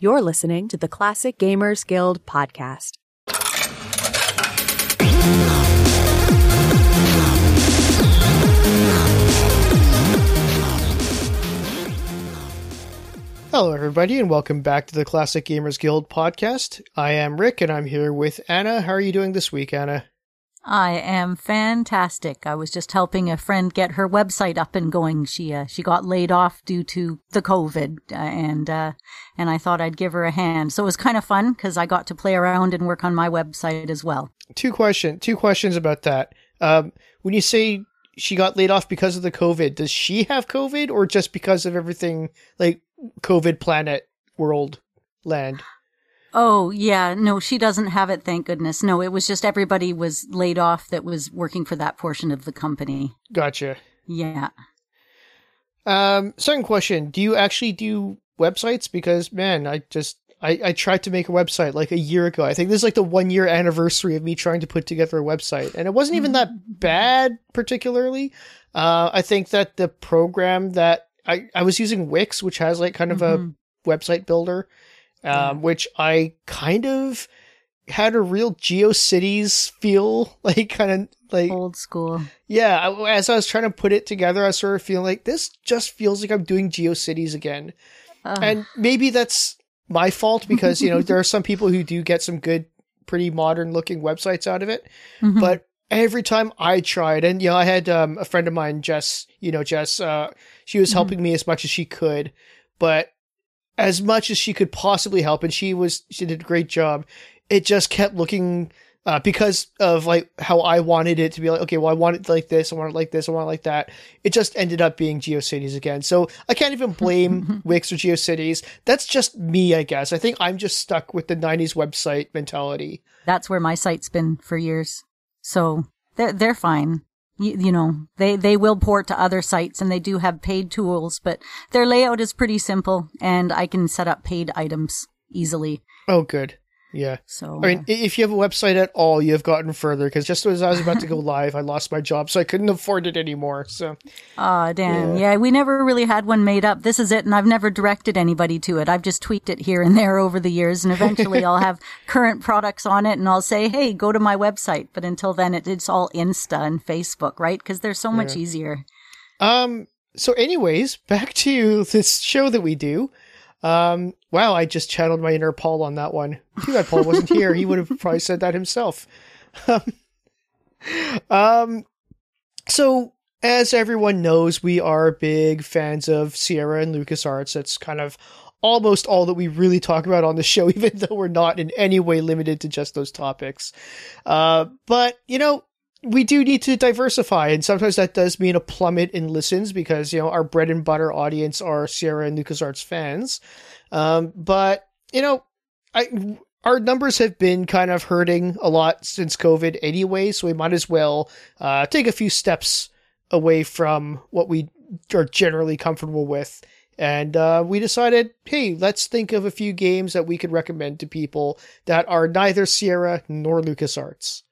You're listening to the Classic Gamers Guild podcast. Hello, everybody, and welcome back to the Classic Gamers Guild podcast. I am Ric, and I'm here with Anna. How are you doing this week, Anna? I am fantastic. I was just helping a friend get her website up and going. She uh, she got laid off due to the COVID, uh, and uh, and I thought I'd give her a hand. So it was kind of fun because I got to play around and work on my website as well. Two question, two questions about that. Um, when you say she got laid off because of the COVID, does she have COVID or just because of everything like COVID planet world land? Oh, yeah. No, she doesn't have it, thank goodness. No, it was just everybody was laid off that was working for that portion of the company. Gotcha. Yeah. Um, second question: Do you actually do websites? Because man, I just I, I tried to make a website like a year ago. I think this is like the one year anniversary of me trying to put together a website, and it wasn't even that bad particularly. Uh, I think that the program that I I was using Wix, which has like kind of Mhm. a website builder, um, which I kind of had a real GeoCities feel, like kind of like Old school. yeah, I- as I was trying to put it together, I sort of feel like this just feels like I'm doing GeoCities again. Ugh. And maybe that's my fault because, you know, there are some people who do get some good, pretty modern looking websites out of it. Mhm. But every time I tried, and, you know, I had um, a friend of mine, Jess, you know, Jess, uh, she was Mhm. helping me as much as she could, but as much as she could possibly help, and she was, she did a great job, it just kept looking uh, because of like how I wanted it to be like, okay, well, I want it like this, I want it like this, I want it like that. It just ended up being GeoCities again. So I can't even blame Wix or GeoCities. That's just me, I guess. I think I'm just stuck with the 90s website mentality. That's where my site's been for years. So they're they're fine. You, you know, they they will port to other sites and they do have paid tools, but their layout is pretty simple and I can set up paid items easily. Oh, good. Yeah. So I mean, if you have a website at all, you have gotten further because just as I was about to go live, I lost my job, so I couldn't afford it anymore. So, Aw, damn. Yeah. Yeah. we never really had one made up. This is it, and I've never directed anybody to it. I've just tweaked it here and there over the years, and eventually I'll have current products on it, and I'll say, hey, go to my website. But until then, it, it's all Insta and Facebook, right? Because they're so much easier. um, so anyways, back to this show that we do. Um, wow, I just channeled my inner Paul on that one. Too bad Paul wasn't here. He would have probably said that himself. um, so as everyone knows, we are big fans of Sierra and LucasArts. That's kind of almost all that we really talk about on the show, even though we're not in any way limited to just those topics. Uh, but you know, we do need to diversify, and sometimes that does mean a plummet in listens because you know our bread and butter audience are Sierra and LucasArts fans. Um, but you know, I our numbers have been kind of hurting a lot since COVID anyway, so we might as well uh, take a few steps away from what we are generally comfortable with. And uh, we decided, hey, let's think of a few games that we could recommend to people that are neither Sierra nor LucasArts.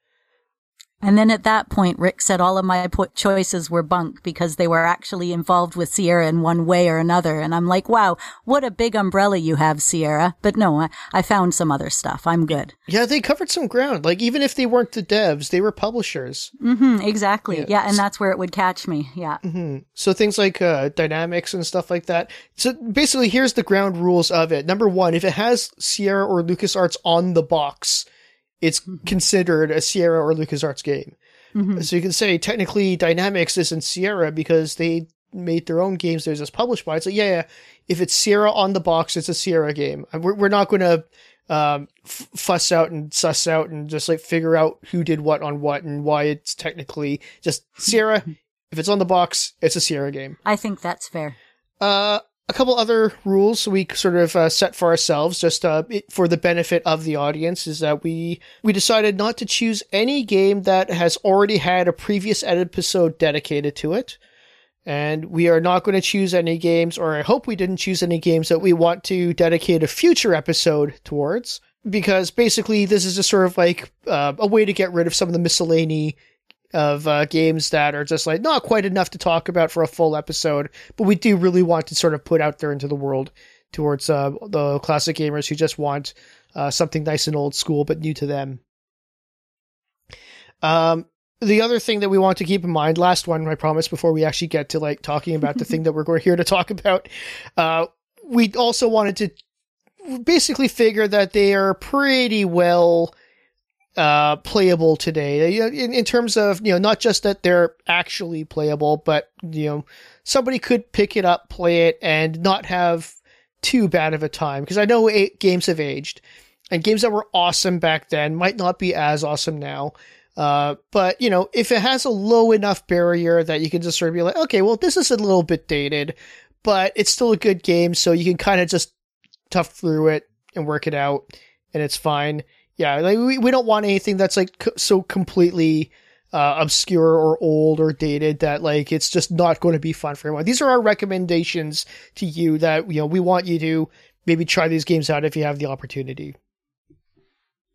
And then at that point, Ric said all of my po- choices were bunk because they were actually involved with Sierra in one way or another. And I'm like, wow, what a big umbrella you have, Sierra. But no, I, I found some other stuff. I'm good. Yeah, they covered some ground. Like, even if they weren't the devs, they were publishers. Mm-hmm, exactly. Yeah. Yeah. and that's where it would catch me. Yeah. Mm-hmm. So things like uh, Dynamix and stuff like that. So basically, here's the ground rules of it. Number one, if it has Sierra or LucasArts on the box, it's considered a Sierra or LucasArts game. Mhm. So you can say technically Dynamix isn't Sierra because they made their own games. There's just published by It's like, yeah, yeah, if it's Sierra on the box, it's a Sierra game. We're, we're not going to um, f- fuss out and suss out and just like figure out who did what on what and why it's technically just Sierra. if it's on the box, it's a Sierra game. I think that's fair. Uh, a couple other rules we sort of uh, set for ourselves, just uh, for the benefit of the audience, is that we we decided not to choose any game that has already had a previous episode dedicated to it, and we are not going to choose any games, or I hope we didn't choose any games that we want to dedicate a future episode towards, because basically this is just sort of like uh, a way to get rid of some of the miscellany of uh, games that are just like not quite enough to talk about for a full episode, but we do really want to sort of put out there into the world towards uh, the classic gamers who just want uh, something nice and old school but new to them. Um, the other thing that we want to keep in mind, last one, I promise, before we actually get to like talking about the thing that we're here to talk about, uh, we also wanted to basically figure that they are pretty well uh, playable today. In, in terms of you know not just that they're actually playable, but you know somebody could pick it up, play it, and not have too bad of a time. Because I know eight games have aged, and games that were awesome back then might not be as awesome now. Uh, but you know, if it has a low enough barrier that you can just sort of be like, okay, well, this is a little bit dated, but it's still a good game, so you can kind of just tough through it and work it out, and it's fine. Yeah, like we, we don't want anything that's like so completely uh, obscure or old or dated that like it's just not going to be fun for anyone. These are our recommendations to you that you know we want you to maybe try these games out if you have the opportunity.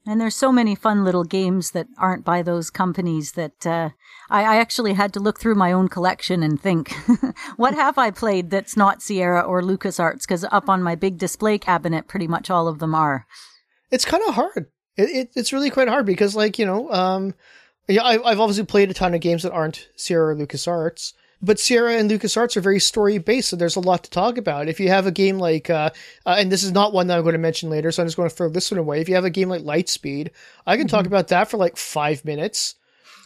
And there's so many fun little games that aren't by those companies that uh, I, I, actually had to look through my own collection and think, what have I played that's not Sierra or LucasArts? Because up on my big display cabinet, pretty much all of them are. It's kind of hard. It, it, it's really quite hard because, like you know, um, yeah, I, I've obviously played a ton of games that aren't Sierra or LucasArts, but Sierra and LucasArts are very story based, so there's a lot to talk about. If you have a game like, uh, uh, and this is not one that I'm going to mention later, so I'm just going to throw this one away. If you have a game like Lightspeed, I can mm-hmm. talk about that for like five minutes.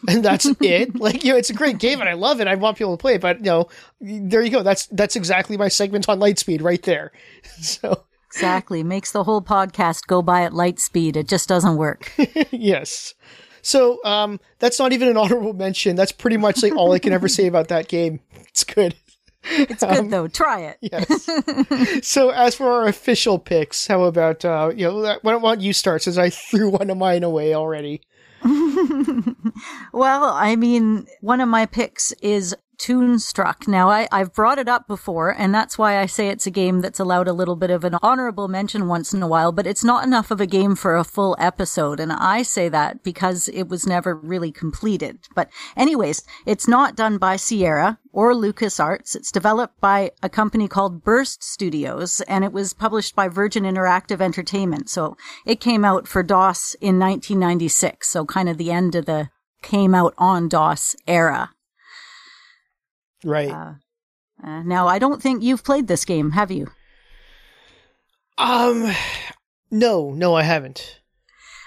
and that's it. Like, you know, it's a great game and I love it. I want people to play it, but you know, there you go. That's that's exactly my segment on Lightspeed right there. So Exactly. Makes the whole podcast go by at light speed. It just doesn't work. yes. So um, that's not even an honorable mention. That's pretty much like all I can ever say about that game. It's good. It's good um, though. Try it. yes. so as for our official picks, how about uh, you know? Why don't you start since I threw one of mine away already? well, I mean, one of my picks is Toonstruck. Now, I, I've brought it up before, and that's why I say it's a game that's allowed a little bit of an honorable mention once in a while, but it's not enough of a game for a full episode. And I say that because it was never really completed. But anyways, it's not done by Sierra or LucasArts. It's developed by a company called Burst Studios, and it was published by Virgin Interactive Entertainment. So it came out for DOS in 1996. So kind of the end of the came out on DOS era. Right. Uh, uh, now, I don't think you've played this game, have you? Um, no, no, I haven't.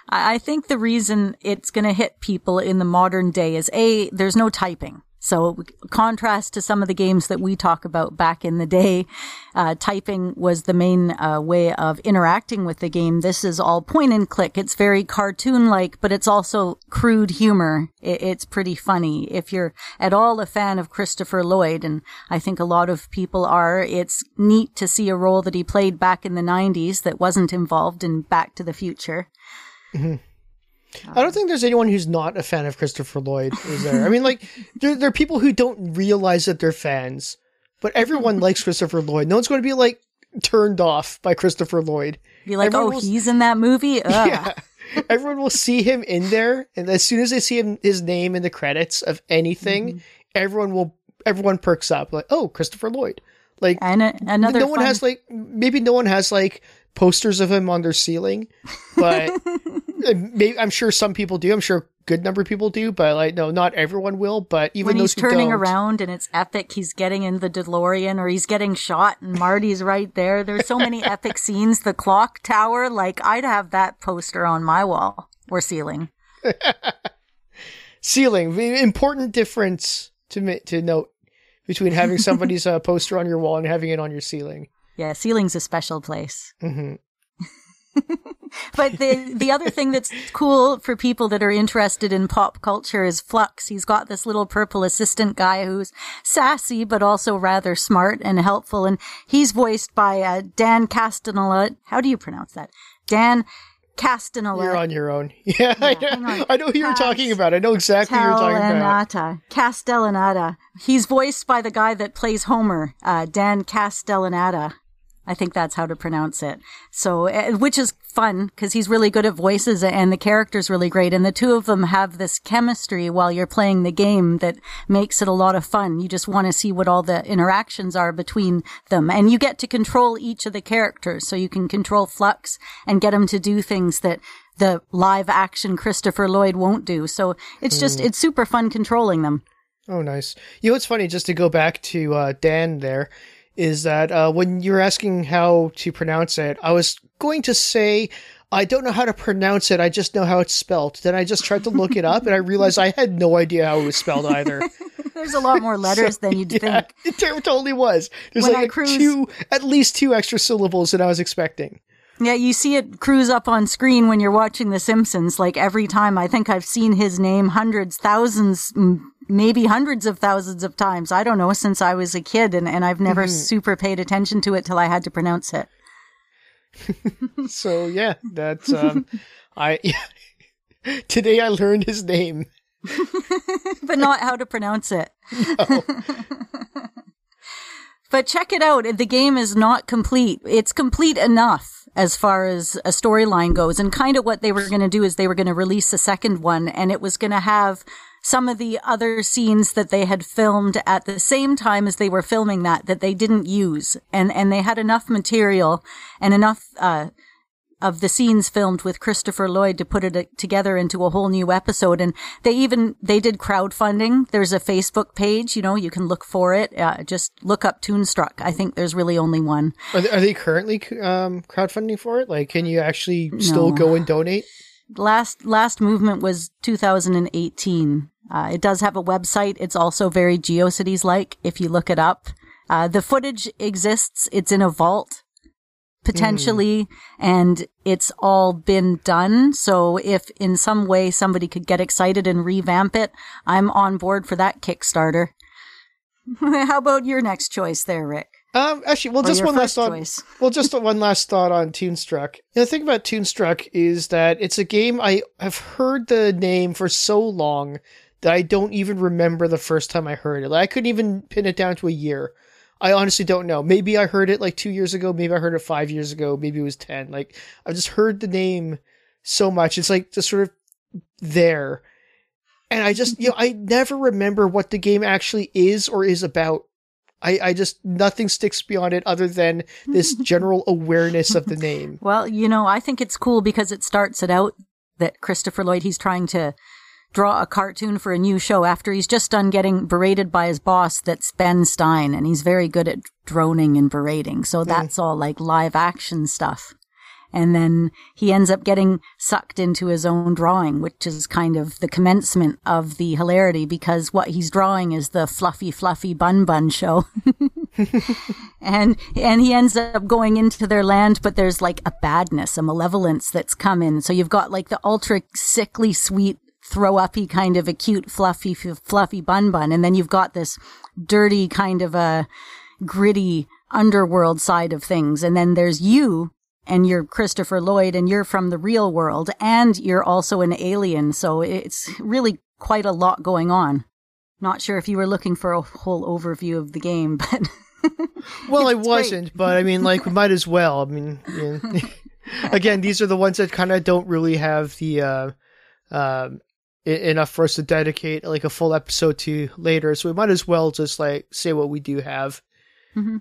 I think the reason it's going to hit people in the modern day is A, there's no typing. So contrast to some of the games that we talk about back in the day, uh, typing was the main uh, way of interacting with the game. This is all point and click. It's very cartoon like, but it's also crude humor. It, it's pretty funny. If you're at all a fan of Christopher Lloyd, and I think a lot of people are, it's neat to see a role that he played back in the 90s that wasn't involved in Back to the Future. Mm-hmm. I don't think there's anyone who's not a fan of Christopher Lloyd, is there? I mean, like, there, there are people who don't realize that they're fans, but everyone likes Christopher Lloyd. No one's going to be, like, turned off by Christopher Lloyd. Be like, everyone oh, will, he's in that movie? Ugh. Yeah. Everyone will see him in there, and as soon as they see him, his name in the credits of anything, mm-hmm. everyone will, everyone perks up, like, oh, Christopher Lloyd. Like, and a, another no one has, like, maybe no one has, like, posters of him on their ceiling, but maybe, I'm sure some people do. I'm sure a good number of people do, but like no, not everyone will. But even when he's turning around and it's epic, he's getting in the DeLorean or he's getting shot and Marty's right there. There's so many epic scenes. The clock tower, like I'd have that poster on my wall or ceiling. ceiling, important difference to to note between having somebody's uh, poster on your wall and having it on your ceiling. Yeah, ceiling's a special place. Mm-hmm. but the the other thing that's cool for people that are interested in pop culture is Flux. He's got this little purple assistant guy who's sassy but also rather smart and helpful, and he's voiced by uh, Dan Castellaneta. How do you pronounce that? Dan Castellaneta. You're on your own. Yeah, yeah I know who you're talking about. I know exactly who you're talking about. Castellaneta. He's voiced by the guy that plays Homer, uh, Dan Castellaneta. I think that's how to pronounce it. So, eh, which is fun because he's really good at voices and the character's really great. And the two of them have this chemistry while you're playing the game that makes it a lot of fun. You just want to see what all the interactions are between them. And you get to control each of the characters. So you can control Flux and get him to do things that the live action Christopher Lloyd won't do. So it's just, mm. it's super fun controlling them. Oh, nice. You know, it's funny just to go back to uh, Dan there is that uh, when you're asking how to pronounce it, I was going to say I don't know how to pronounce it. I just know how it's spelled. Then I just tried to look it up, and I realized I had no idea how it was spelled either. There's a lot more letters so, than you'd yeah, think. It totally was. There's when like cruise... two, at least two extra syllables than I was expecting. Yeah, you see it cruise up on screen when you're watching The Simpsons. Like every time, I think I've seen his name hundreds, thousands, maybe hundreds of thousands of times. I don't know, since I was a kid and, and I've never mm-hmm. super paid attention to it till I had to pronounce it. so yeah, that's, um, I, yeah. today I learned his name. but not how to pronounce it. No. but check it out. The game is not complete. It's complete enough as far as a storyline goes. And kind of what they were going to do is they were going to release a second one and it was going to have some of the other scenes that they had filmed at the same time as they were filming that that they didn't use and and they had enough material and enough uh, of the scenes filmed with Christopher Lloyd to put it uh, together into a whole new episode. And they even, they did crowdfunding. There's a Facebook page, you know, you can look for it. Uh, just look up Toonstruck. I think there's really only one. Are they, are they currently um, crowdfunding for it? Like, can you actually still no. go and donate? Last last movement was 2018. Uh, it does have a website. It's also very GeoCities like if you look it up. Uh, the footage exists. It's in a vault potentially mm. and it's all been done. So if in some way somebody could get excited and revamp it, I'm on board for that Kickstarter. How about your next choice there, Ric? Um, actually, well, just one last thought. Choice. well, just one last thought on Toonstruck. The thing about Toonstruck is that it's a game I have heard the name for so long that I don't even remember the first time I heard it. Like, I couldn't even pin it down to a year. I honestly don't know. Maybe I heard it like two years ago. Maybe I heard it five years ago. Maybe it was 10. Like, I've just heard the name so much. It's like just sort of there. And I just, you know, I never remember what the game actually is or is about. I, I just nothing sticks beyond it other than this general awareness of the name. Well, you know, I think it's cool because it starts it out that Christopher Lloyd he's trying to draw a cartoon for a new show after he's just done getting berated by his boss that's Ben Stein and he's very good at droning and berating. So hmm. that's mm. all like live action stuff. And then he ends up getting sucked into his own drawing, which is kind of the commencement of the hilarity because what he's drawing is the fluffy, fluffy bun bun show. and, and he ends up going into their land, but there's like a badness, a malevolence that's come in. So you've got like the ultra sickly sweet throw uppy kind of a cute, fluffy, fluffy bun bun. And then you've got this dirty kind of a gritty underworld side of things. And then there's you and you're Christopher Lloyd and you're from the real world and you're also an alien. So it's really quite a lot going on. Not sure if you were looking for a whole overview of the game, but. well, I wasn't, but I mean, like, we might as well. I mean, again, these are the ones that kind of don't really have the, uh, uh, enough for us to dedicate like a full episode to later. So we might as well just like say what we do have. Mm-hmm.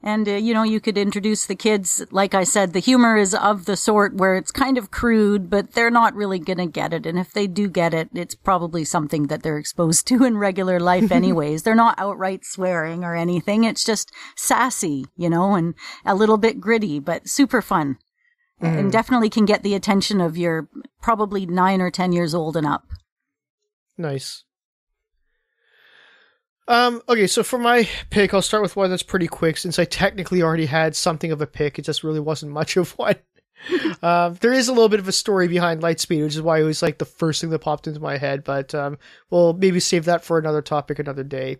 And, uh, you know, you could introduce the kids. Like I said, the humor is of the sort where it's kind of crude, but they're not really going to get it. And if they do get it, it's probably something that they're exposed to in regular life anyways. they're not outright swearing or anything. It's just sassy, you know, and a little bit gritty, but super fun. Mm. And definitely can get the attention of your probably nine or 10 years old and up. Nice. Um, okay, so for my pick, I'll start with one that's pretty quick since I technically already had something of a pick. It just really wasn't much of one. um, there is a little bit of a story behind Lightspeed, which is why it was like the first thing that popped into my head, but um, we'll maybe save that for another topic another day.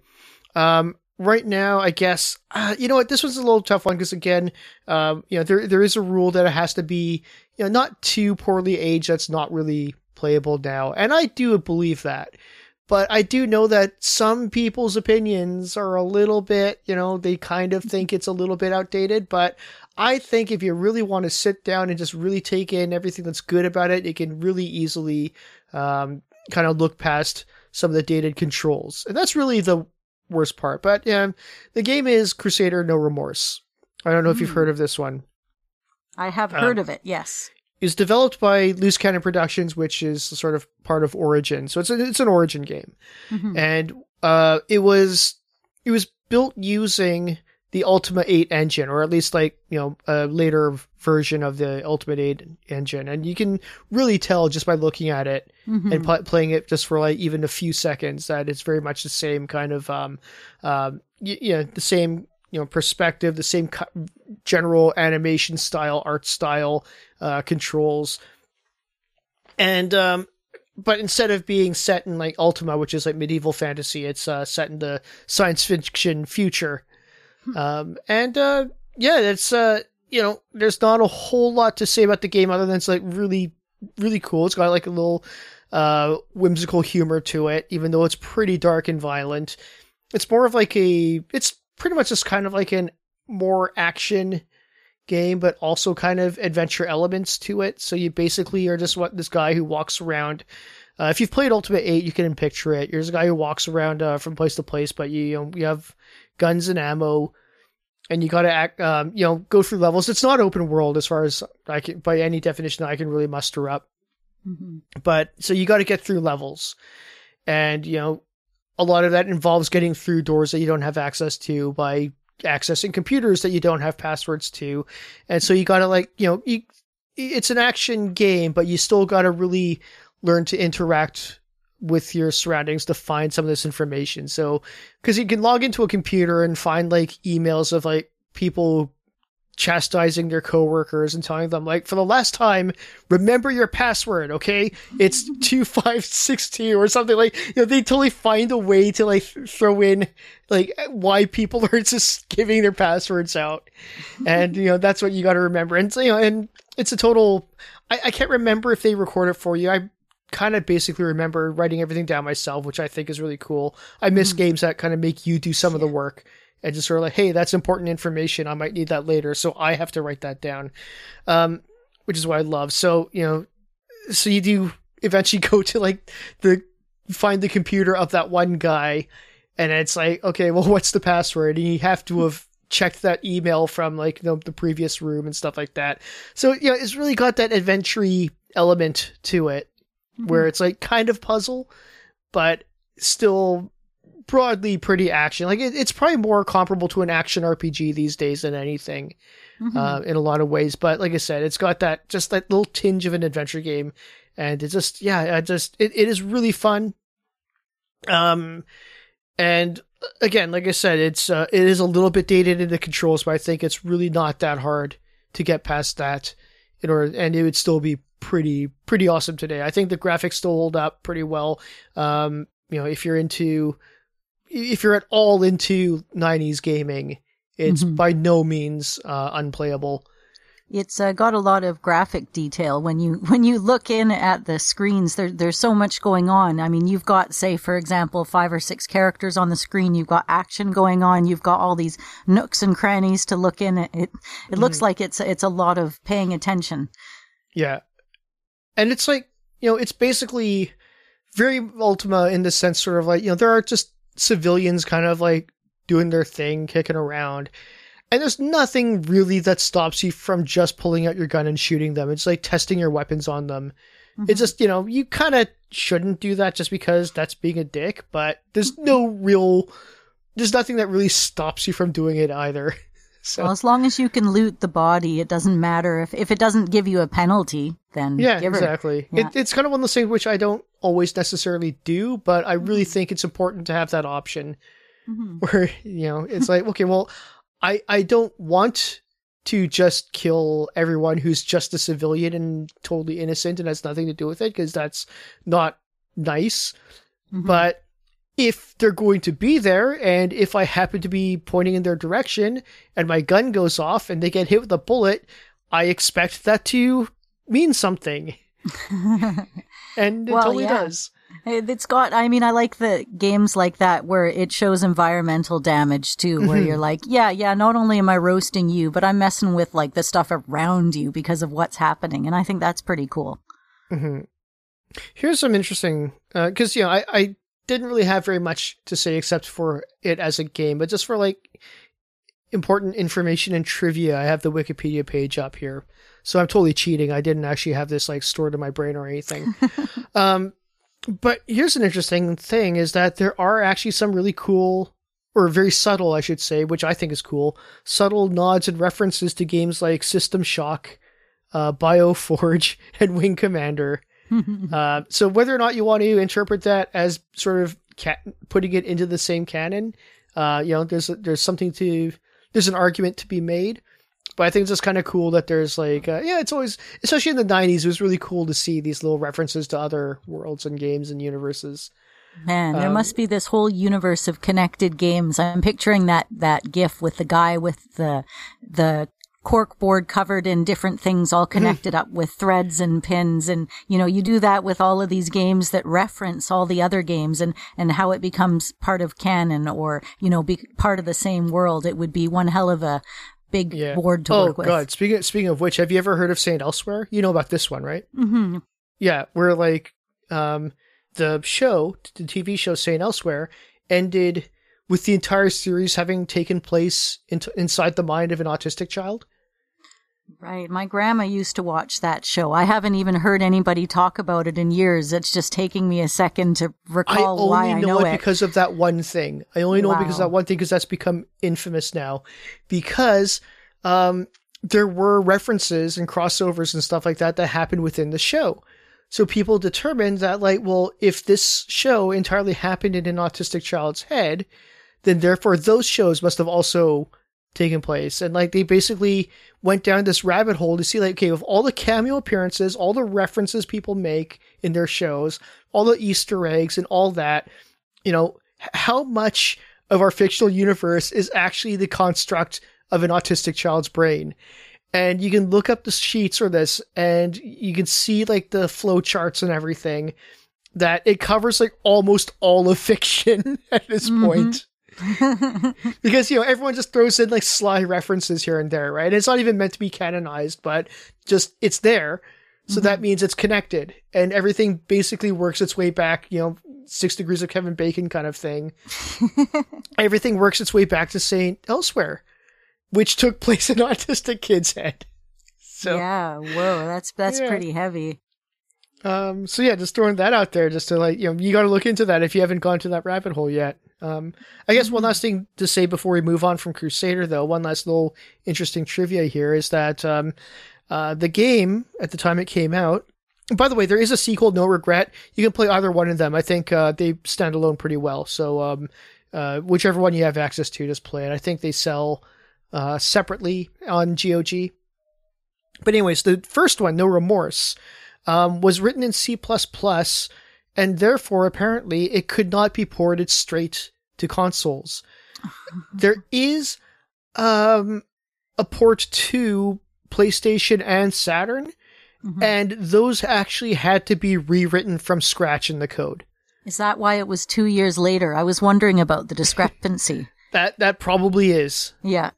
Um, right now, I guess, uh, you know what, this was a little tough one because again, um, you know, there there is a rule that it has to be, you know, not too poorly aged that's not really playable now, and I do believe that. But I do know that some people's opinions are a little bit, you know, they kind of think it's a little bit outdated. But I think if you really want to sit down and just really take in everything that's good about it, it can really easily um, kind of look past some of the dated controls. And that's really the worst part. But yeah, the game is Crusader No Remorse. I don't know if you've Hmm. heard of this one. I have Um, heard of it. Yes. It's developed by Loose Cannon Productions, which is sort of part of Origin. So it's a, it's an Origin game, Mhm. and uh, it was it was built using the Ultima 8 engine, or at least like you know a later version of the Ultima 8 engine, and you can really tell just by looking at it Mhm. and pl- playing it just for like even a few seconds that it's very much the same kind of um um y- you know the same you know perspective the same general animation style art style uh controls. And um but instead of being set in like ultima which is like medieval fantasy it's uh set in the science fiction future. Um and uh yeah it's uh you know there's not a whole lot to say about the game other than it's like really really cool. It's got like a little uh whimsical humor to it even though it's pretty dark and violent. It's more of like a it's pretty much just kind of like an more action game but also kind of adventure elements to it. So you basically are just what this guy who walks around uh, if you've played Ultima 8 you can picture it. There's a guy who walks around uh, from place to place but you, you know you have guns and ammo and you got to act um, you know go through levels. It's not open world as far as i can by any definition i can really muster up. Mhm. but so you got to get through levels. And you know a lot of that involves getting through doors that you don't have access to by accessing computers that you don't have passwords to. And so you got to like you know you, it's an action game but you still got to really learn to interact with your surroundings to find some of this information. So because you can log into a computer and find like emails of like people chastising their coworkers and telling them like for the last time remember your password okay? It's 2562 or something like you know they totally find a way to like throw in like why people are just giving their passwords out. And you know that's what you got to remember. And you know and it's a total I, I can't remember if they record it for you. I kind of basically remember writing everything down myself which i think is really cool. I miss hmm. games that kind of make you do some of the work and just sort of like, hey, that's important information. I might need that later, so I have to write that down. Um, which is what I love. So you know, so you do eventually go to like the find the computer of that one guy, and it's like, okay, well, what's the password? And you have to have checked that email from like know, the previous room and stuff like that. So you know, it's really got that adventure element to it, where it's like kind of puzzle, but still broadly pretty action. Like it, it's probably more comparable to an action RPG these days than anything Mhm. uh, in a lot of ways. But like I said, it's got that just that little tinge of an adventure game, and it just yeah, I just it, it is really fun. Um, and again, like I said, it's uh, it is a little bit dated in the controls, but I think it's really not that hard to get past that in order, and it would still be pretty pretty awesome today. I think the graphics still hold up pretty well. Um, you know, if you're into if you're at all into 90s gaming, it's Mhm. by no means uh, unplayable. It's uh, got a lot of graphic detail when you when you look in at the screens. There, there's so much going on. I mean, you've got, say, for example, five or six characters on the screen. You've got action going on. You've got all these nooks and crannies to look in. It it, it looks like it's it's a lot of paying attention. Yeah. And it's like, you know, it's basically very Ultima in the sense sort of like, you know, there are just civilians kind of like doing their thing, kicking around. And there's nothing really that stops you from just pulling out your gun and shooting them. It's like testing your weapons on them. It's mm-hmm. just, you know, you kind of shouldn't do that just because that's being a dick, but there's no real, there's nothing that really stops you from doing it either. So, Well, as long as you can loot the body, it doesn't matter if if it doesn't give you a penalty. Then Yeah, exactly. Yeah. It, it's kind of one of those things which I don't always necessarily do, but I really Mm-hmm. think it's important to have that option Mhm. where you know it's like, okay, well, I I don't want to just kill everyone who's just a civilian and totally innocent and has nothing to do with it because that's not nice. Mhm. But if they're going to be there, and if I happen to be pointing in their direction, and my gun goes off and they get hit with a bullet, I expect that to mean something. And it Well, totally yeah. does. It's got, I mean, I like the games like that where it shows environmental damage too, where Mm-hmm. you're like, yeah, yeah, not only am I roasting you, but I'm messing with like the stuff around you because of what's happening. And I think that's pretty cool. hmm Here's some interesting, because you know, I, I didn't really have very much to say except for it as a game, but just for like important information and trivia, I have the Wikipedia page up here. So I'm totally cheating. I didn't actually have this like stored in my brain or anything. um, but here's an interesting thing: is that there are actually some really cool, or very subtle, I should say, which I think is cool, subtle nods and references to games like System Shock, uh, Bioforge, and Wing Commander. Uh, so whether or not you want to interpret that as sort of putting it into the same canon, uh, you know, there's there's something to there's an argument to be made. But I think it's just kind of cool that there's like, uh, yeah, it's always, especially in the '90s, it was really cool to see these little references to other worlds and games and universes. Man, there Um, must be this whole universe of connected games. I'm picturing that that GIF with the guy with the the cork board covered in different things all connected up with threads and pins and you know you do that with all of these games that reference all the other games and and how it becomes part of canon or you know be part of the same world it would be one hell of a big Yeah. board to oh work with god! Speaking speaking of which, have you ever heard of Saint Elsewhere? You know about this one, right? hmm Yeah, where like um the show, the TV show Saint Elsewhere, ended with the entire series having taken place into, inside the mind of an autistic child. Right. My grandma used to watch that show. I haven't even heard anybody talk about it in years. It's just taking me a second to I recall only why I know, know it, it. because of that one thing. I only know it because of that one thing because that's become infamous now. Because um, there were references and crossovers and stuff like that that happened within the show. So people determined that, like, well, if this show entirely happened in an autistic child's head, then therefore those shows must have also taken place. And like they basically went down this rabbit hole to see like, okay, with all the cameo appearances, all the references people make in their shows, all the Easter eggs and all that, you know, how much of our fictional universe is actually the construct of an autistic child's brain. And you can look up the sheets or this and you can see like the flow charts and everything that it covers like almost all of fiction at this Mhm. point because you know everyone just throws in like sly references here and there, right? It's not even meant to be canonized, but just it's there. So that means it's connected, and everything basically works its way back. You know, six degrees of Kevin Bacon kind of thing. everything works its way back to Saint Elsewhere, which took place in autistic kid's head. So yeah. Whoa. That's that's Yeah. pretty heavy. Um, so yeah, just throwing that out there, just to like, you know, you got to look into that if you haven't gone to that rabbit hole yet. Um, I guess one last thing to say before we move on from Crusader, though, one last little interesting trivia here is that um, uh, the game at the time it came out. By the way, there is a sequel, No Regret. You can play either one of them. I think uh, they stand alone pretty well. So um, uh, whichever one you have access to, just play it. I think they sell uh, separately on GOG. But anyways, the first one, No Remorse, um, was written in C++, and therefore apparently it could not be ported straight to consoles. there is um, a port to PlayStation and Saturn, Mhm. and those actually had to be rewritten from scratch in the code. Is that why it was two years later? I was wondering about the discrepancy. That that probably is, yeah.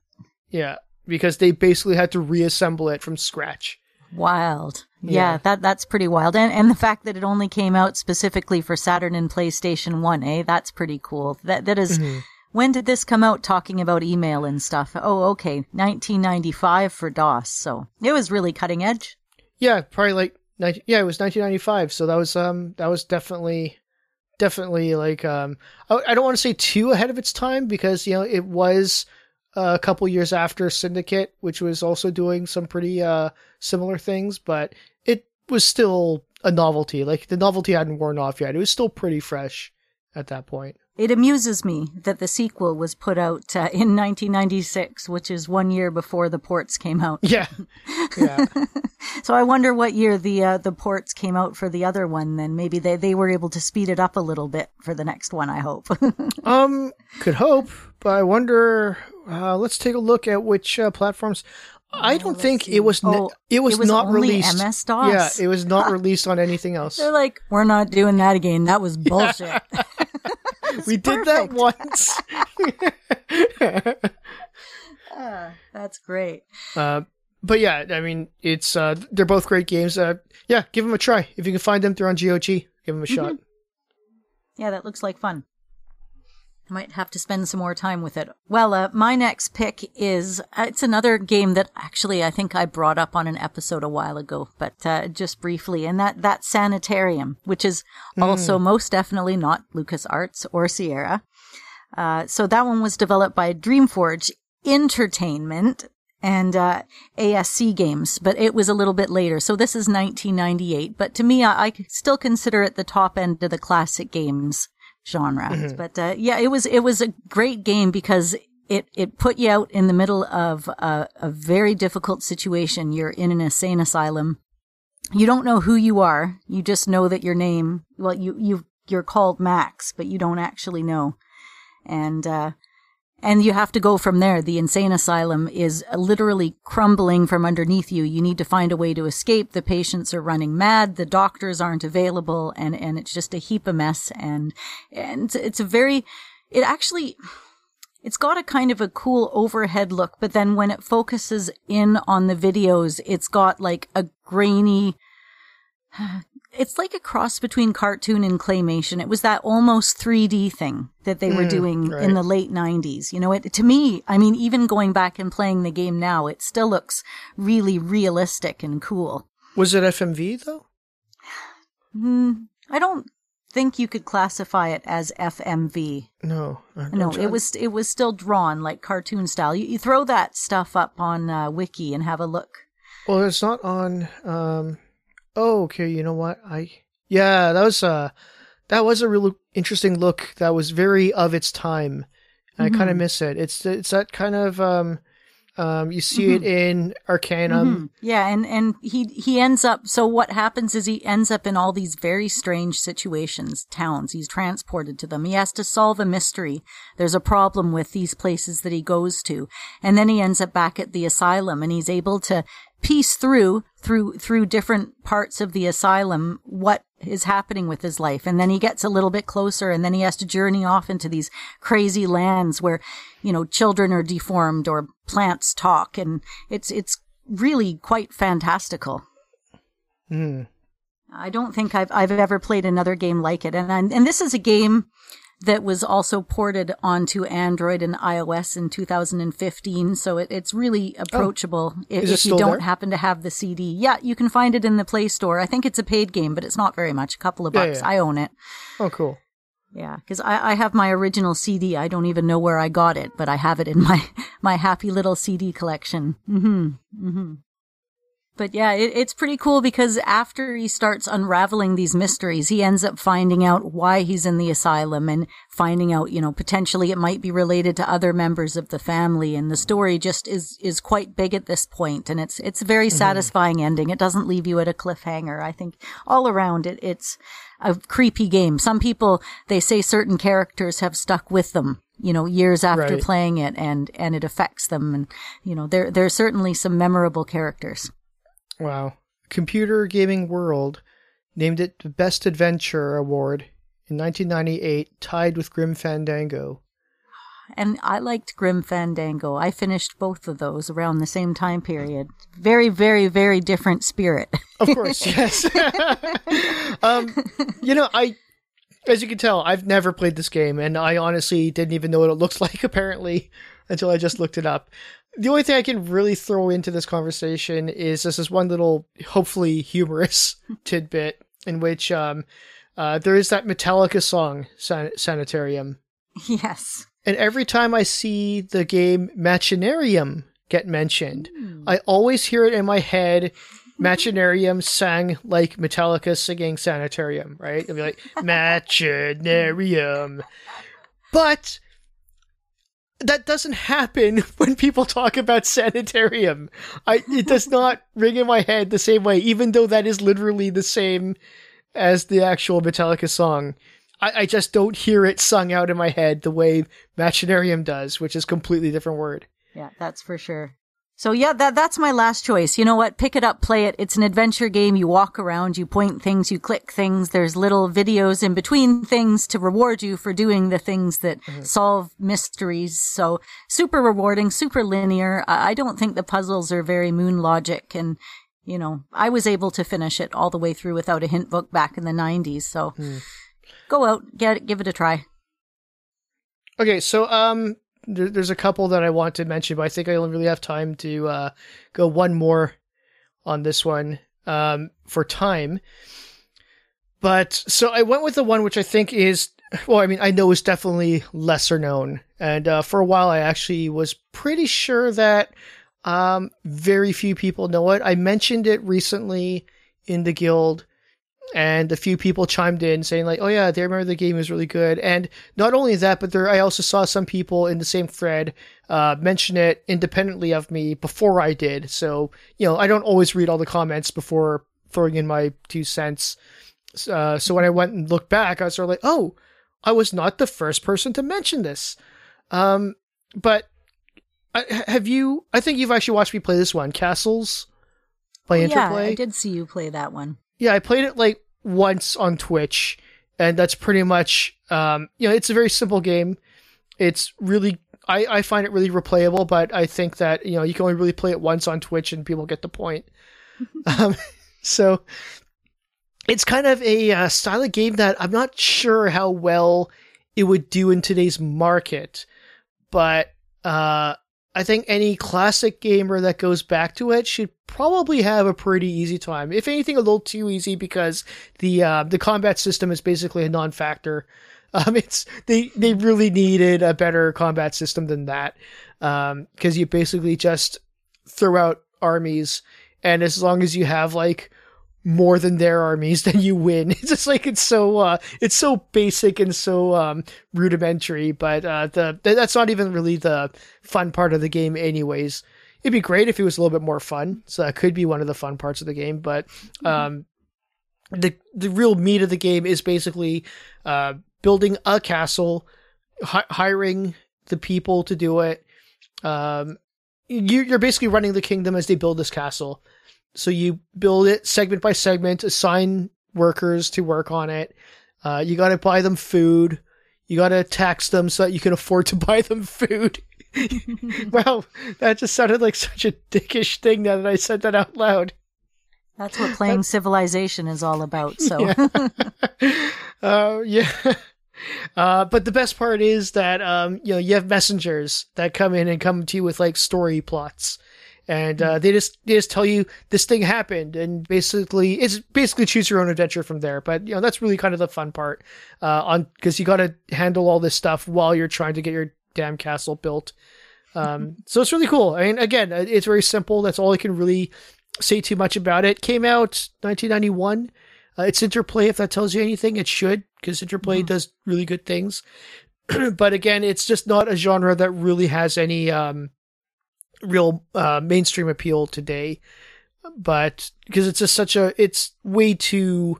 yeah, because they basically had to reassemble it from scratch. Wild. Yeah, Yeah. that that's pretty wild. And and the fact that it only came out specifically for Saturn and PlayStation 1, eh? That's pretty cool. That that is- Mm-hmm. When did this come out talking about email and stuff? Oh, okay. 1995 for DOS. So, it was really cutting edge. Yeah, probably like 19, yeah, it was 1995. So that was um that was definitely definitely like um I, I don't want to say too ahead of its time because you know it was a couple years after Syndicate, which was also doing some pretty uh similar things, but was still a novelty. Like the novelty hadn't worn off yet. It was still pretty fresh at that point. It amuses me that the sequel was put out uh, in 1996, which is one year before the ports came out. Yeah, yeah. So I wonder what year the uh, the ports came out for the other one. Then maybe they they were able to speed it up a little bit for the next one. I hope. Um, could hope, but I wonder. Uh, let's take a look at which uh, platforms. I don't think it was. Ne- Oh, it was it was not released. MS DOS. Yeah, it was not released on anything else. They're like, we're not doing that again. That was bullshit. we did that once. Ah, that's great. uh, but yeah, I mean, it's uh, they're both great games. Uh, yeah, give them a try if you can find them. They're on GOG. Give them a shot. Yeah, that looks like fun. I might have to spend some more time with it. Well, uh, my next pick is uh, it's another game that actually I think I brought up on an episode a while ago, but uh, just briefly, and that that Sanitarium, which is also most definitely not LucasArts or Sierra. Uh, so that one was developed by Dreamforge Entertainment and uh, ASC Games, but it was a little bit later. So this is 1998, but to me, I, I still consider it the top end of the classic games genre. But uh, yeah, it was it was a great game because it it put you out in the middle of a, a very difficult situation. You're in an insane asylum. You don't know who you are. You just know that your name. Well, you you you're called Max, but you don't actually know. And uh, and you have to go from there. The insane asylum is literally crumbling from underneath you. You need to find a way to escape. The patients are running mad. The doctors aren't available, and and it's just a heap of mess. And and it's a very, it actually. It's got a kind of a cool overhead look, but then when it focuses in on the videos, it's got like a grainy, it's like a cross between cartoon and claymation. It was that almost 3D thing that they were doing right. in the late 90s. You know, it to me, I mean, even going back and playing the game now, it still looks really realistic and cool. Was it FMV though? Hmm, I don't think you could classify it as FMV. No. No, trying- it was it was still drawn like cartoon style. You, you throw that stuff up on uh, Wiki and have a look. Well, it's not on. Um. Oh, okay. You know what? I yeah, that was uh, that was a really interesting look. That was very of its time. I kind of miss it. It's it's that kind of um, um. You see it in Arcanum. Mhm. Yeah, and and he he ends up. So what happens is he ends up in all these very strange situations, towns. He's transported to them. He has to solve a mystery. There's a problem with these places that he goes to, and then he ends up back at the asylum, and he's able to piece through through through different parts of the asylum what is happening with his life. And then he gets a little bit closer and then he has to journey off into these crazy lands where you know children are deformed or plants talk. And it's it's really quite fantastical. Hmm. I don't think I've I've ever played another game like it, and and, and this is a game that was also ported onto Android and iOS in 2015. So it, it's really approachable if, Oh. It if you don't there? happen to have the CD. Yeah, you can find it in the Play Store. I think it's a paid game, but it's not very much, a couple of Yeah, bucks. yeah. I own it. Oh, cool. Yeah, because I, I have my original CD. I don't even know where I got it, but I have it in my my happy little CD collection. Mm-hmm. Mm-hmm. But yeah, it, it's pretty cool because after he starts unraveling these mysteries, he ends up finding out why he's in the asylum and finding out, you know, potentially it might be related to other members of the family. And the story just is is quite big at this point. and it's it's a very mm-hmm. satisfying ending. It doesn't leave you at a cliffhanger. I think all around it, it's a creepy game. Some people they say certain characters have stuck with them, you know, years after Right. playing it, and and it affects them. And you know, there there are certainly some memorable characters. Wow. Computer Gaming World named it the Best Adventure Award in 1998, tied with Grim Fandango. And I liked Grim Fandango. I finished both of those around the same time period. Very, very, very different spirit. Of course, yes. um, you know, I, as you can tell, I've never played this game, and I honestly didn't even know what it looks like. Apparently, until I just looked it up. The only thing I can really throw into this conversation is just this is one little, hopefully humorous tidbit in which um, uh, there is that Metallica song, San- Sanitarium. yes. And every time I see the game Machinarium get mentioned, I always hear it in my head. Machinarium sang like Metallica singing Sanitarium, right? It'll be like Machinarium. But that doesn't happen when people talk about Sanitarium. I it does not ring in my head the same way, even though that is literally the same as the actual Metallica song. I, I just don't hear it sung out in my head the way Machinarium does, which is a completely different word. Yeah, that's for sure. So yeah, that that's my last choice. You know what? Pick it up, play it. It's an adventure game. You walk around, you point things, you click things. There's little videos in between things to reward you for doing the things that mm-hmm. solve mysteries. So super rewarding, super linear. I don't think the puzzles are very moon logic and you know, I was able to finish it all the way through without a hint book back in the 90s. So mm. go out, get it, give it a try. Okay, so um there, there's a couple that I want to mention, but I think I only really have time to uh, go one more on this one um, for time. But so I went with the one which I think is, well, I mean, I know is definitely lesser known. And uh, for a while, I actually was pretty sure that um, very few people know it. I mentioned it recently in the guild and a few people chimed in saying like, "Oh yeah, they remember the game was really good." And not only that, but there I also saw some people in the same thread uh, mention it independently of me before I did. So you know, I don't always read all the comments before throwing in my two cents. Uh, so when I went and looked back, I was sort of like, "Oh, I was not the first person to mention this." Um, but I, have you? I think you've actually watched me play this one, Castles by oh, Interplay. Yeah, I did see you play that one. Yeah, I played it like once on Twitch, and that's pretty much um, you know it's a very simple game. It's really I, I find it really replayable, but I think that you know you can only really play it once on Twitch and people get the point. um, so it's kind of a uh, style of game that I'm not sure how well it would do in today's market, but uh, I think any classic gamer that goes back to it should probably have a pretty easy time. If anything, a little too easy because the uh, the combat system is basically a non-factor. Um, it's they they really needed a better combat system than that because um, you basically just throw out armies, and as long as you have like more than their armies, then you win. It's just like it's so uh, it's so basic and so um, rudimentary, but uh, the that's not even really the fun part of the game, anyways. It'd be great if it was a little bit more fun. So that could be one of the fun parts of the game, but um, the the real meat of the game is basically uh, building a castle, hi- hiring the people to do it. Um, you, you're basically running the kingdom as they build this castle so you build it segment by segment, assign workers to work on it. Uh, you got to buy them food. You got to tax them so that you can afford to buy them food. wow, that just sounded like such a dickish thing now that I said that out loud. That's what playing Civilization is all about. So, yeah. uh, yeah. Uh, but the best part is that um, you know you have messengers that come in and come to you with like story plots and uh, they just they just tell you this thing happened, and basically it's basically choose your own adventure from there. But you know that's really kind of the fun part, uh, on because you got to handle all this stuff while you're trying to get your damn castle built. Um, so it's really cool. I mean, again, uh, it's very simple. That's all I can really say too much about it. Came out 1991. Uh, it's Interplay. If that tells you anything, it should because Interplay mm-hmm. does really good things. but again, it's just not a genre that really has any um, real uh, mainstream appeal today, but because it's just such a it's way too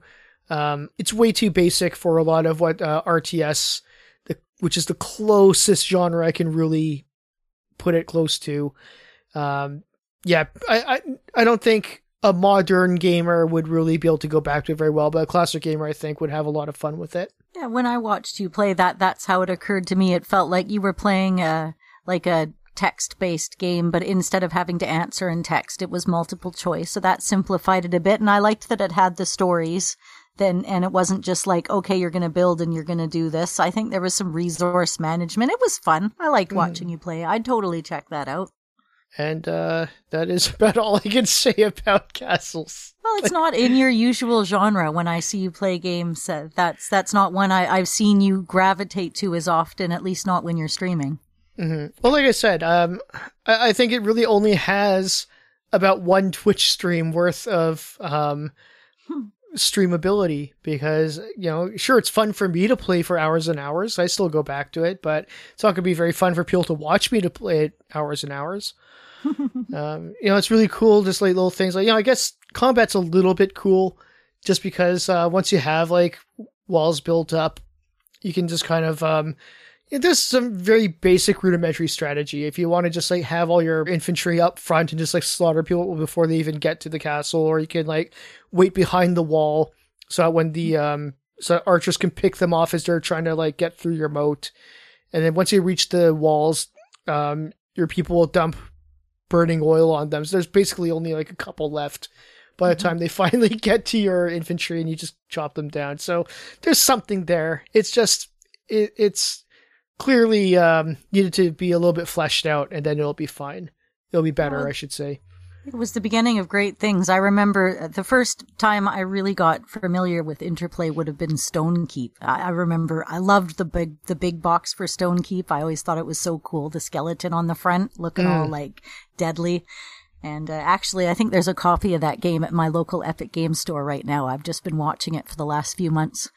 um, it's way too basic for a lot of what uh, RTS, the, which is the closest genre I can really put it close to. Um, yeah, I, I I don't think a modern gamer would really be able to go back to it very well, but a classic gamer I think would have a lot of fun with it. Yeah, when I watched you play that, that's how it occurred to me. It felt like you were playing a like a text based game, but instead of having to answer in text, it was multiple choice. So that simplified it a bit. And I liked that it had the stories then, and it wasn't just like, okay, you're going to build and you're going to do this. I think there was some resource management. It was fun. I liked mm-hmm. watching mm. you play. I'd totally check that out. And uh, that is about all I can say about castles. Well, it's not in your usual genre. When I see you play games, uh, that's that's not one I, I've seen you gravitate to as often. At least not when you're streaming. Mm-hmm. Well, like I said, um, I, I, think it really only has about one Twitch stream worth of um, hmm. streamability because you know, sure, it's fun for me to play for hours and hours. I still go back to it, but it's not going to be very fun for people to watch me to play it hours and hours. um, you know, it's really cool. Just like little things like you know, I guess combat's a little bit cool, just because uh, once you have like walls built up, you can just kind of um, There's some very basic rudimentary strategy. If you want to just like have all your infantry up front and just like slaughter people before they even get to the castle, or you can like wait behind the wall so that when the um so archers can pick them off as they're trying to like get through your moat. And then once you reach the walls, um your people will dump burning oil on them. So there's basically only like a couple left by the time they finally get to your infantry and you just chop them down. So there's something there. It's just it, it's clearly um, needed to be a little bit fleshed out, and then it'll be fine. It'll be better, Well, I should say. It was the beginning of great things. I remember the first time I really got familiar with Interplay would have been Stonekeep. I, I remember I loved the big the big box for Stonekeep. I always thought it was so cool. The skeleton on the front looking all like deadly. And uh, actually, I think there's a copy of that game at my local Epic Game Store right now. I've just been watching it for the last few months.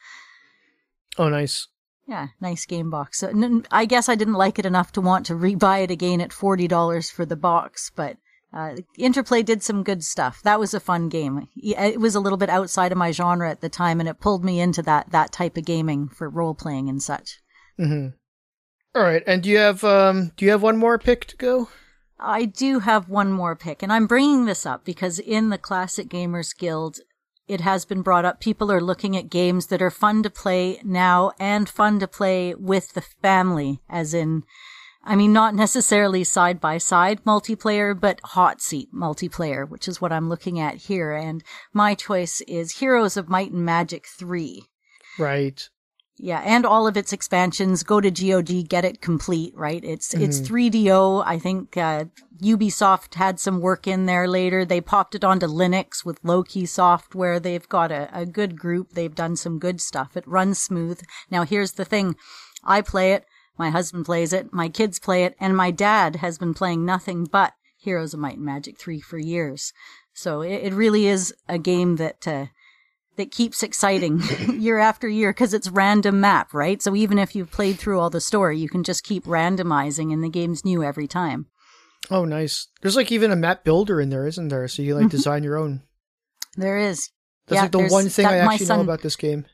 Oh, nice. Yeah, nice game box. So, n- I guess I didn't like it enough to want to re-buy it again at forty dollars for the box, but uh, Interplay did some good stuff. That was a fun game. It was a little bit outside of my genre at the time, and it pulled me into that that type of gaming for role playing and such. Mm-hmm. All right, and do you have um do you have one more pick to go? I do have one more pick, and I'm bringing this up because in the Classic Gamers Guild, it has been brought up. People are looking at games that are fun to play now and fun to play with the family, as in, I mean, not necessarily side by side multiplayer, but hot seat multiplayer, which is what I'm looking at here. And my choice is Heroes of Might and Magic 3. Right. Yeah, and all of its expansions. Go to GOG, get it complete. Right? It's it's 3DO. I think uh, Ubisoft had some work in there later. They popped it onto Linux with Loki software. They've got a, a good group. They've done some good stuff. It runs smooth. Now here's the thing: I play it. My husband plays it. My kids play it, and my dad has been playing nothing but Heroes of Might and Magic 3 for years. So it, it really is a game that uh, that keeps exciting year after year because it's random map, right? So even if you've played through all the story, you can just keep randomizing and the game's new every time. Oh, nice. There's like even a map builder in there, isn't there? So you like mm-hmm. design your own. There is. That's Yeah, like the one thing I actually son- know about this game.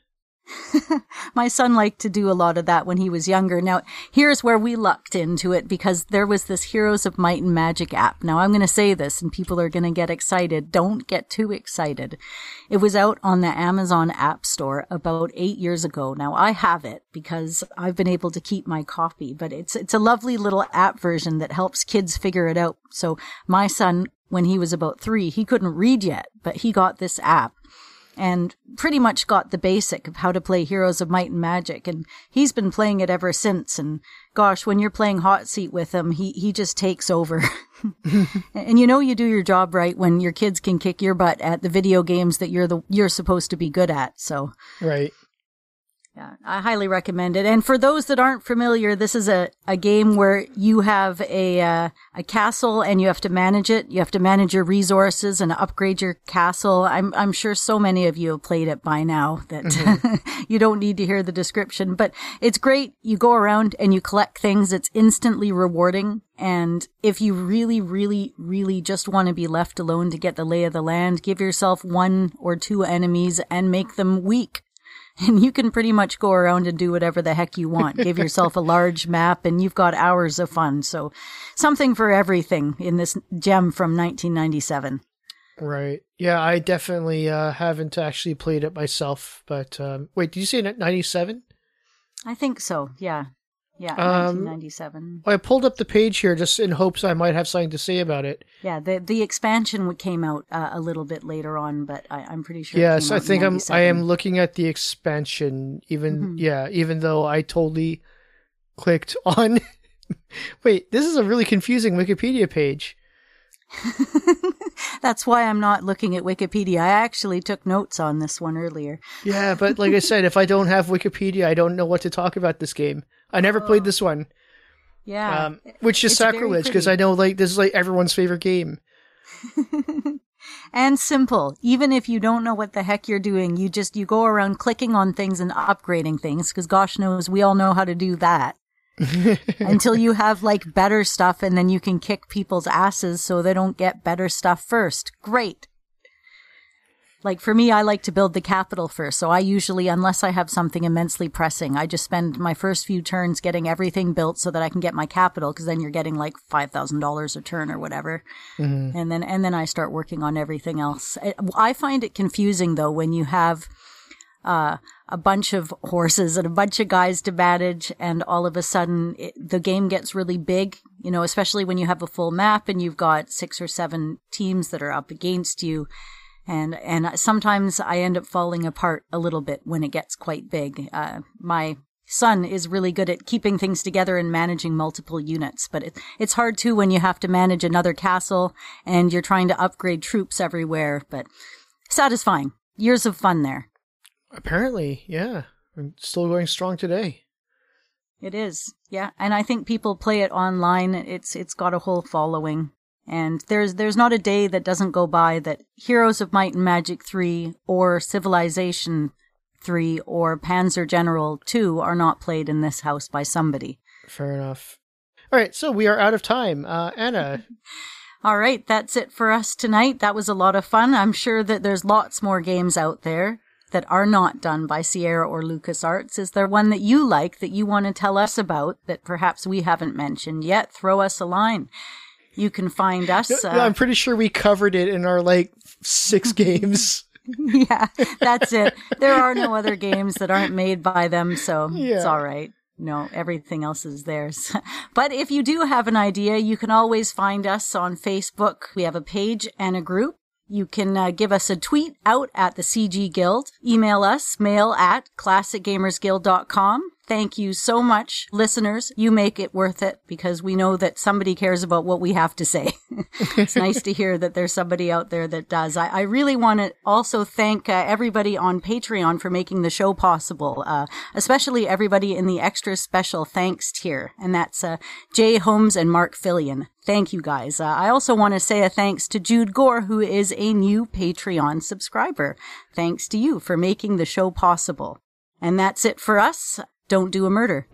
My son liked to do a lot of that when he was younger. Now, here's where we lucked into it because there was this Heroes of Might and Magic app. Now, I'm going to say this and people are going to get excited. Don't get too excited. It was out on the Amazon App Store about eight years ago. Now, I have it because I've been able to keep my copy, but it's, it's a lovely little app version that helps kids figure it out. So my son, when he was about three, he couldn't read yet, but he got this app and pretty much got the basic of how to play Heroes of Might and Magic. And he's been playing it ever since. And gosh, when you're playing Hot Seat with him, he, he just takes over. and you know you do your job right when your kids can kick your butt at the video games that you're the you're supposed to be good at. So Right. Yeah, I highly recommend it. And for those that aren't familiar, this is a, a game where you have a uh, a castle and you have to manage it. You have to manage your resources and upgrade your castle. I'm I'm sure so many of you have played it by now that you don't need to hear the description. But it's great. You go around and you collect things. It's instantly rewarding. And if you really, really, really just want to be left alone to get the lay of the land, give yourself one or two enemies and make them weak and you can pretty much go around and do whatever the heck you want. Give yourself a large map and you've got hours of fun. So something for everything in this gem from 1997. Right. Yeah, I definitely uh, haven't actually played it myself. But um, wait, did you say ninety seven? I think so. Yeah. Yeah. Um, 1997. I pulled up the page here just in hopes I might have something to say about it. Yeah. The, the expansion came out uh, a little bit later on, but I, I'm pretty sure. yes, I think I'm. I am looking at the expansion. Even Mhm. yeah, even though I totally clicked on. wait, this is a really confusing Wikipedia page. That's why I'm not looking at Wikipedia. I actually took notes on this one earlier. Yeah, but like I said, if I don't have Wikipedia, I don't know what to talk about this game. I never played this one, Yeah. um, which is it's sacrilege because. I know like this is like everyone's favorite game. and simple. Even if you don't know what the heck you're doing, you just you go around clicking on things and upgrading things because gosh knows we all know how to do that. Until you have like better stuff and then you can kick people's asses so they don't get better stuff first. Great. Like for me, I like to build the capital first. So I usually, unless I have something immensely pressing, I just spend my first few turns getting everything built so that I can get my capital. Cause then you're getting like $5,000 a turn or whatever. Mm-hmm. And then, and then I start working on everything else. I find it confusing though when you have, uh, a bunch of horses and a bunch of guys to manage and all of a sudden it, the game gets really big you know especially when you have a full map and you've got six or seven teams that are up against you and and sometimes I end up falling apart a little bit when it gets quite big. Uh, my son is really good at keeping things together and managing multiple units, but it, it's hard too when you have to manage another castle and you're trying to upgrade troops everywhere. But satisfying, years of fun there. Apparently, yeah, I'm still going strong today. It is, yeah, and I think people play it online. It's it's got a whole following. And there's there's not a day that doesn't go by that Heroes of Might and Magic 3 or Civilization 3 or Panzer General 2 are not played in this house by somebody. Fair enough. All right, so we are out of time. Uh, Anna. All right, that's it for us tonight. That was a lot of fun. I'm sure that there's lots more games out there that are not done by Sierra or LucasArts. Is there one that you like that you want to tell us about that perhaps we haven't mentioned yet? Throw us a line you can find us. Uh, I'm pretty sure we covered it in our like six games. yeah, that's it. There are no other games that aren't made by them, so yeah. it's all right. No, everything else is theirs. but if you do have an idea, you can always find us on Facebook. We have a page and a group. You can uh, give us a tweet out at the CG Guild. Email us, mail at classicgamersguild.com. Thank you so much, listeners. You make it worth it because we know that somebody cares about what we have to say. it's nice to hear that there's somebody out there that does. I, I really want to also thank uh, everybody on Patreon for making the show possible, uh, especially everybody in the extra special thanks tier. And that's uh, Jay Holmes and Mark Fillion. Thank you guys. Uh, I also want to say a thanks to Jude Gore, who is a new Patreon subscriber. Thanks to you for making the show possible. And that's it for us. Don't do a murder.